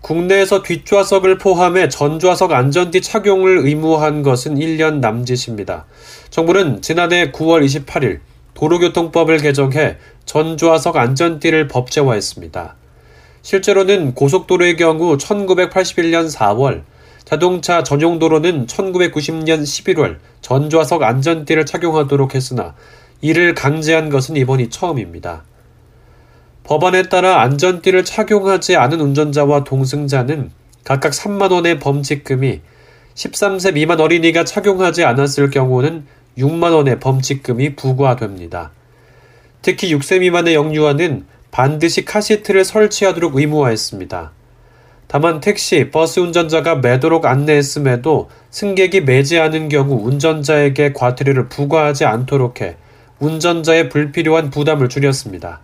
국내에서 뒷좌석을 포함해 전좌석 안전띠 착용을 의무한 것은 1년 남짓입니다. 정부는 지난해 9월 28일 도로교통법을 개정해 전좌석 안전띠를 법제화했습니다. 실제로는 고속도로의 경우 1981년 4월, 자동차 전용 도로는 1990년 11월 전좌석 안전띠를 착용하도록 했으나 이를 강제한 것은 이번이 처음입니다. 법안에 따라 안전띠를 착용하지 않은 운전자와 동승자는 각각 3만원의 범칙금이 13세 미만 어린이가 착용하지 않았을 경우는 6만원의 범칙금이 부과됩니다. 특히 6세 미만의 영유아는 반드시 카시트를 설치하도록 의무화했습니다. 다만 택시, 버스 운전자가 매도록 안내했음에도 승객이 매지 않은 경우 운전자에게 과태료를 부과하지 않도록 해 운전자의 불필요한 부담을 줄였습니다.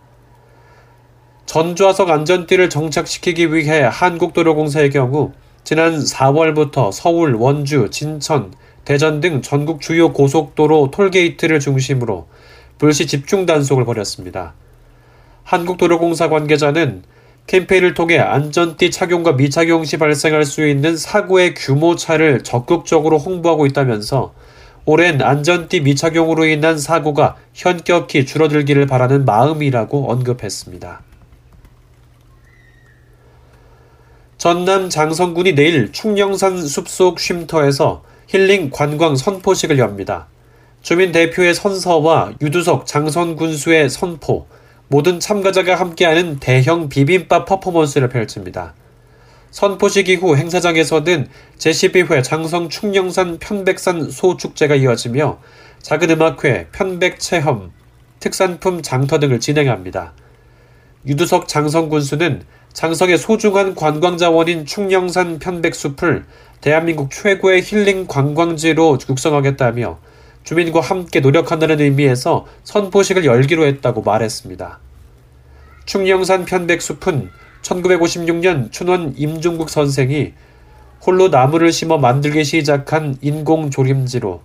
전좌석 안전띠를 정착시키기 위해 한국도로공사의 경우 지난 4월부터 서울, 원주, 진천, 대전 등 전국 주요 고속도로 톨게이트를 중심으로 불시 집중 단속을 벌였습니다. 한국도로공사 관계자는 캠페인을 통해 안전띠 착용과 미착용 시 발생할 수 있는 사고의 규모 차를 적극적으로 홍보하고 있다면서 오랜 안전띠 미착용으로 인한 사고가 현격히 줄어들기를 바라는 마음이라고 언급했습니다. 전남 장성군이 내일 충령산 숲속 쉼터에서 힐링 관광 선포식을 엽니다. 주민 대표의 선서와 유두석 장선 군수의 선포, 모든 참가자가 함께하는 대형 비빔밥 퍼포먼스를 펼칩니다. 선포식 이후 행사장에서는 제12회 장성 충령산 편백산 소축제가 이어지며 작은 음악회, 편백 체험, 특산품 장터 등을 진행합니다. 유두석 장성군수는 장성의 소중한 관광 자원인 충령산 편백숲을 대한민국 최고의 힐링 관광지로 육성하겠다며 주민과 함께 노력한다는 의미에서 선포식을 열기로 했다고 말했습니다. 충령산 편백숲은 1956년 춘원 임종국 선생이 홀로 나무를 심어 만들기 시작한 인공 조림지로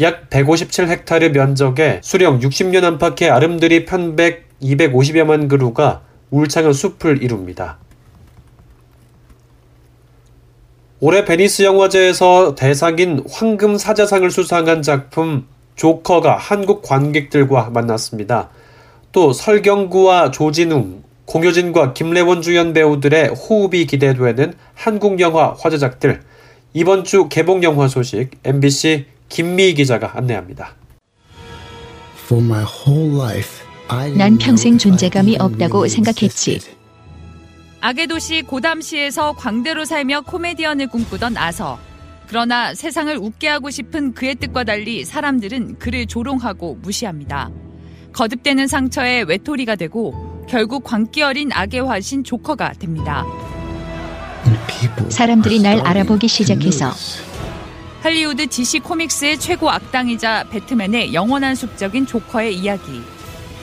약 157헥타르 면적에 수령 60년 안팎의 아름드리 편백 250여만 그루가 울창한 숲을 이룹니다. 올해 베니스 영화제에서 대상인 황금 사자상을 수상한 작품 조커가 한국 관객들과 만났습니다. 또 설경구와 조진웅, 공효진과 김래원 주연 배우들의 호흡이 기대되는 한국 영화 화제작들 이번 주 개봉 영화 소식 MBC 김미희 기자가 안내합니다. 난 평생 존재감이 없다고 생각했지. 악의 도시 고담시에서 광대로 살며 코미디언을 꿈꾸던 아서. 그러나 세상을 웃게 하고 싶은 그의 뜻과 달리 사람들은 그를 조롱하고 무시합니다. 거듭되는 상처에 외톨이가 되고 결국 광기 어린 악의 화신 조커가 됩니다. 사람들이 날 알아보기 시작해서 할리우드 DC 코믹스의 최고 악당이자 배트맨의 영원한 숙적인 조커의 이야기.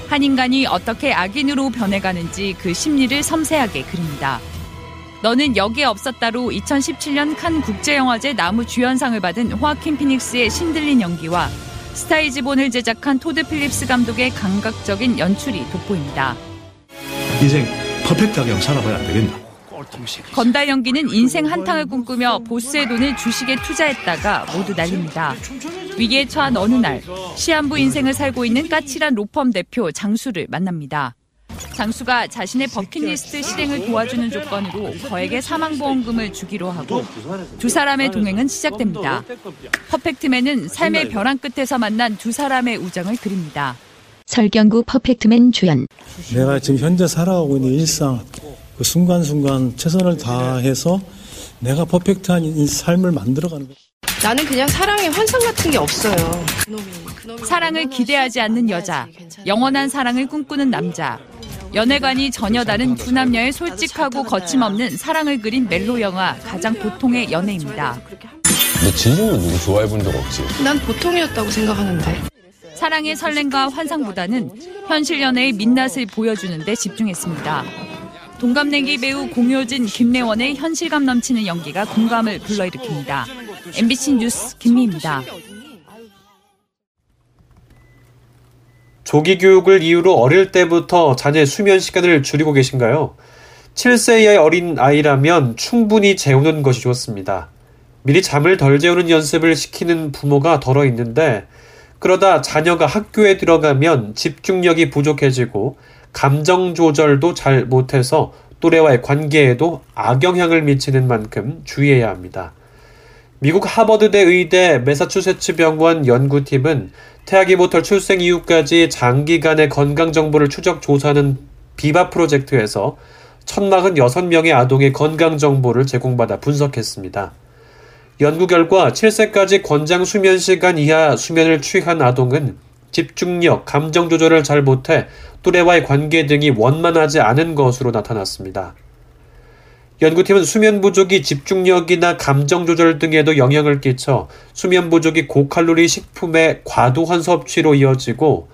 한 인간이 어떻게 악인으로 변해가는지 그 심리를 섬세하게 그립니다. 너는 여기에 없었다로 2017년 칸 국제영화제 나무 주연상을 받은 호아킨 피닉스의 신들린 연기와 스타 이즈 본을 제작한 토드 필립스 감독의 감각적인 연출이 돋보입니다. 인생 퍼펙트하게 살아봐야 안 되겠나? 건달 영기는 인생 한탕을 꿈꾸며 보스의 돈을 주식에 투자했다가 모두 날립니다. 위기에 처한 어느 날 시한부 인생을 살고 있는 까칠한 로펌 대표 장수를 만납니다. 장수가 자신의 버킷리스트 실행을 도와주는 조건으로 거액의 사망보험금을 주기로 하고 두 사람의 동행은 시작됩니다. 퍼펙트맨은 삶의 벼랑 끝에서 만난 두 사람의 우정을 그립니다. 설경구 퍼펙트맨 주연. 내가 지금 현재 살아가고 있는 일상 그 순간순간 최선을 다해서 내가 퍼펙트한 삶을 만들어가는 거. 나는 그냥 사랑의 환상 같은 게 없어요. 그놈이, 그놈이 사랑을 기대하지 않는 여자, 영원한 사랑을 꿈꾸는 남자. 연애관이 전혀 다른 두 남녀의 솔직하고 거침없는 사랑을 그린 멜로 영화 가장 보통의 연애입니다. 너 진심으로 누구 좋아해 본 적 없지? 난 보통이었다고 생각하는데. 사랑의 설렘과 환상보다는 현실 연애의 민낯을 보여주는 데 집중했습니다. 동갑내기 배우 공효진, 김래원의 현실감 넘치는 연기가 공감을 불러일으킵니다. MBC 뉴스 김미입니다. 조기 교육을 이유로 어릴 때부터 자녀의 수면 시간을 줄이고 계신가요? 7세 이하의 어린 아이라면 충분히 재우는 것이 좋습니다. 미리 잠을 덜 재우는 연습을 시키는 부모가 덜어 있는데 그러다 자녀가 학교에 들어가면 집중력이 부족해지고 감정 조절도 잘 못해서 또래와의 관계에도 악영향을 미치는 만큼 주의해야 합니다. 미국 하버드대 의대 매사추세츠 병원 연구팀은 태아기부터 출생 이후까지 장기간의 건강 정보를 추적 조사하는 비바 프로젝트에서 1046명의 아동의 건강 정보를 제공받아 분석했습니다. 연구 결과 7세까지 권장 수면 시간 이하 수면을 취한 아동은 집중력, 감정 조절을 잘 못해 또래와의 관계 등이 원만하지 않은 것으로 나타났습니다. 연구팀은 수면 부족이 집중력이나 감정 조절 등에도 영향을 끼쳐 수면 부족이 고칼로리 식품의 과도한 섭취로 이어지고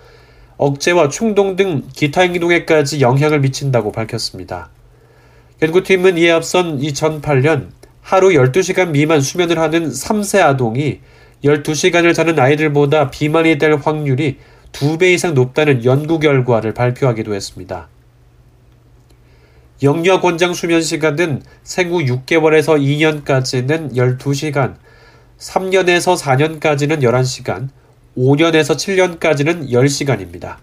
억제와 충동 등 기타 행동에까지 영향을 미친다고 밝혔습니다. 연구팀은 이에 앞선 2008년 하루 12시간 미만 수면을 하는 3세 아동이 12시간을 자는 아이들보다 비만이 될 확률이 2배 이상 높다는 연구 결과를 발표하기도 했습니다. 영유아 권장 수면 시간은 생후 6개월에서 2년까지는 12시간, 3년에서 4년까지는 11시간, 5년에서 7년까지는 10시간입니다.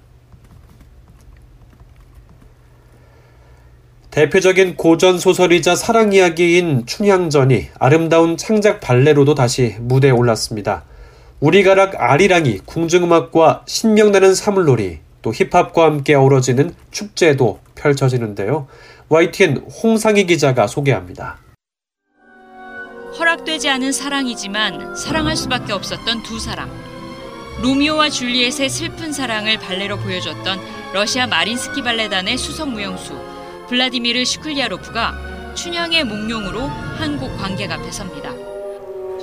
대표적인 고전 소설이자 사랑 이야기인 춘향전이 아름다운 창작 발레로도 다시 무대에 올랐습니다. 우리가락 아리랑이 궁중음악과 신명나는 사물놀이 또 힙합과 함께 어우러지는 축제도 펼쳐지는데요. YTN 홍상희 기자가 소개합니다. 허락되지 않은 사랑이지만 사랑할 수밖에 없었던 두 사람. 로미오와 줄리엣의 슬픈 사랑을 발레로 보여줬던 러시아 마린스키 발레단의 수석 무용수 블라디미르 슈클리아로프가 춘향의 몽룡으로 한국 관객 앞에 섭니다.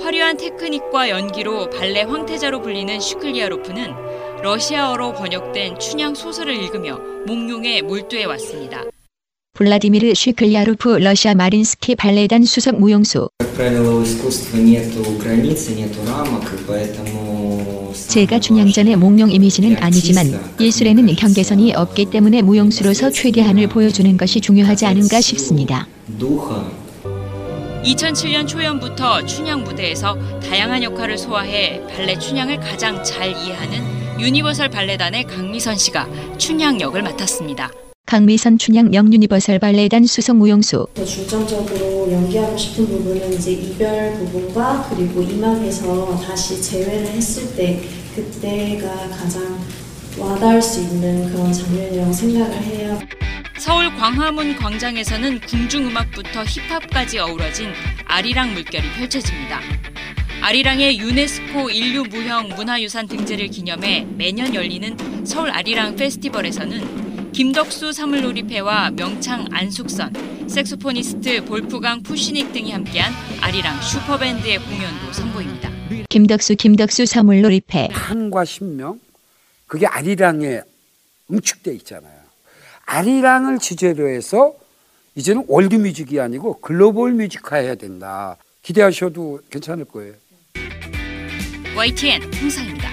화려한 테크닉과 연기로 발레 황태자로 불리는 슈클리아로프는 러시아어로 번역된 춘향 소설을 읽으며 몽룡에 몰두해 왔습니다. 블라디미르 슈클리아로프 러시아 마린스키 발레단 수석 무용수 제가 춘향전의 몽룡 이미지는 아니지만 예술에는 경계선이 없기 때문에 무용수로서 최대한을 보여주는 것이 중요하지 않은가 싶습니다. 2007년 초연부터 춘향 무대에서 다양한 역할을 소화해 발레 춘향을 가장 잘 이해하는 유니버설 발레단의 강미선 씨가 춘향 역을 맡았습니다. 강미선 춘향 역 유니버설 발레단 수석 무용수. 더 중점적으로 연기하고 싶은 부분은 이제 이별 부분과 그리고 이막에서 다시 재회를 했을 때 그때가 가장 와닿을 수 있는 그런 장면이라고 생각을 해요. 서울 광화문 광장에서는 궁중음악부터 힙합까지 어우러진 아리랑 물결이 펼쳐집니다. 아리랑의 유네스코 인류 무형 문화유산 등재를 기념해 매년 열리는 서울 아리랑 페스티벌에서는 김덕수 사물놀이패와 명창 안숙선, 색소포니스트 볼프강 푸시닉 등이 함께한 아리랑 슈퍼밴드의 공연도 선보입니다. 김덕수 김덕수 사물놀이패 한과 신명 그게 아리랑에 응축돼 있잖아요. 아리랑을 주제로 해서 이제는 월드 뮤직이 아니고 글로벌 뮤직화해야 된다. 기대하셔도 괜찮을 거예요. YTN 홍상입니다.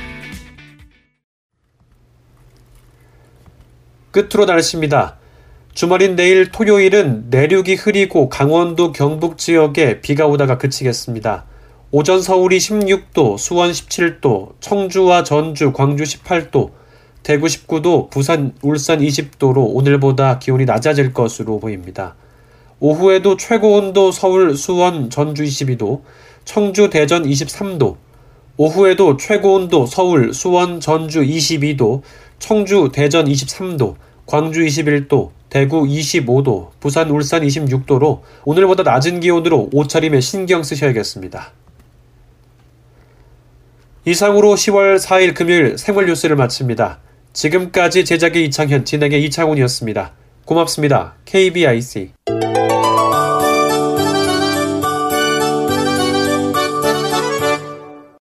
끝으로 날씨입니다. 주말인 내일 토요일은 내륙이 흐리고 강원도 경북 지역에 비가 오다가 그치겠습니다. 오전 서울이 16도, 수원 17도, 청주와 전주, 광주 18도, 대구 19도, 부산, 울산 20도로 오늘보다 기온이 낮아질 것으로 보입니다. 오후에도 최고 온도 서울, 수원, 전주 22도, 청주, 대전 23도, 오후에도 최고 온도 서울, 수원, 전주 22도, 청주, 대전 23도, 광주 21도, 대구 25도, 부산, 울산 26도로 오늘보다 낮은 기온으로 옷차림에 신경 쓰셔야겠습니다. 이상으로 10월 4일 금요일 생활 뉴스를 마칩니다. 지금까지 제작의 이창현, 진행의 이창훈이었습니다. 고맙습니다. KBIC.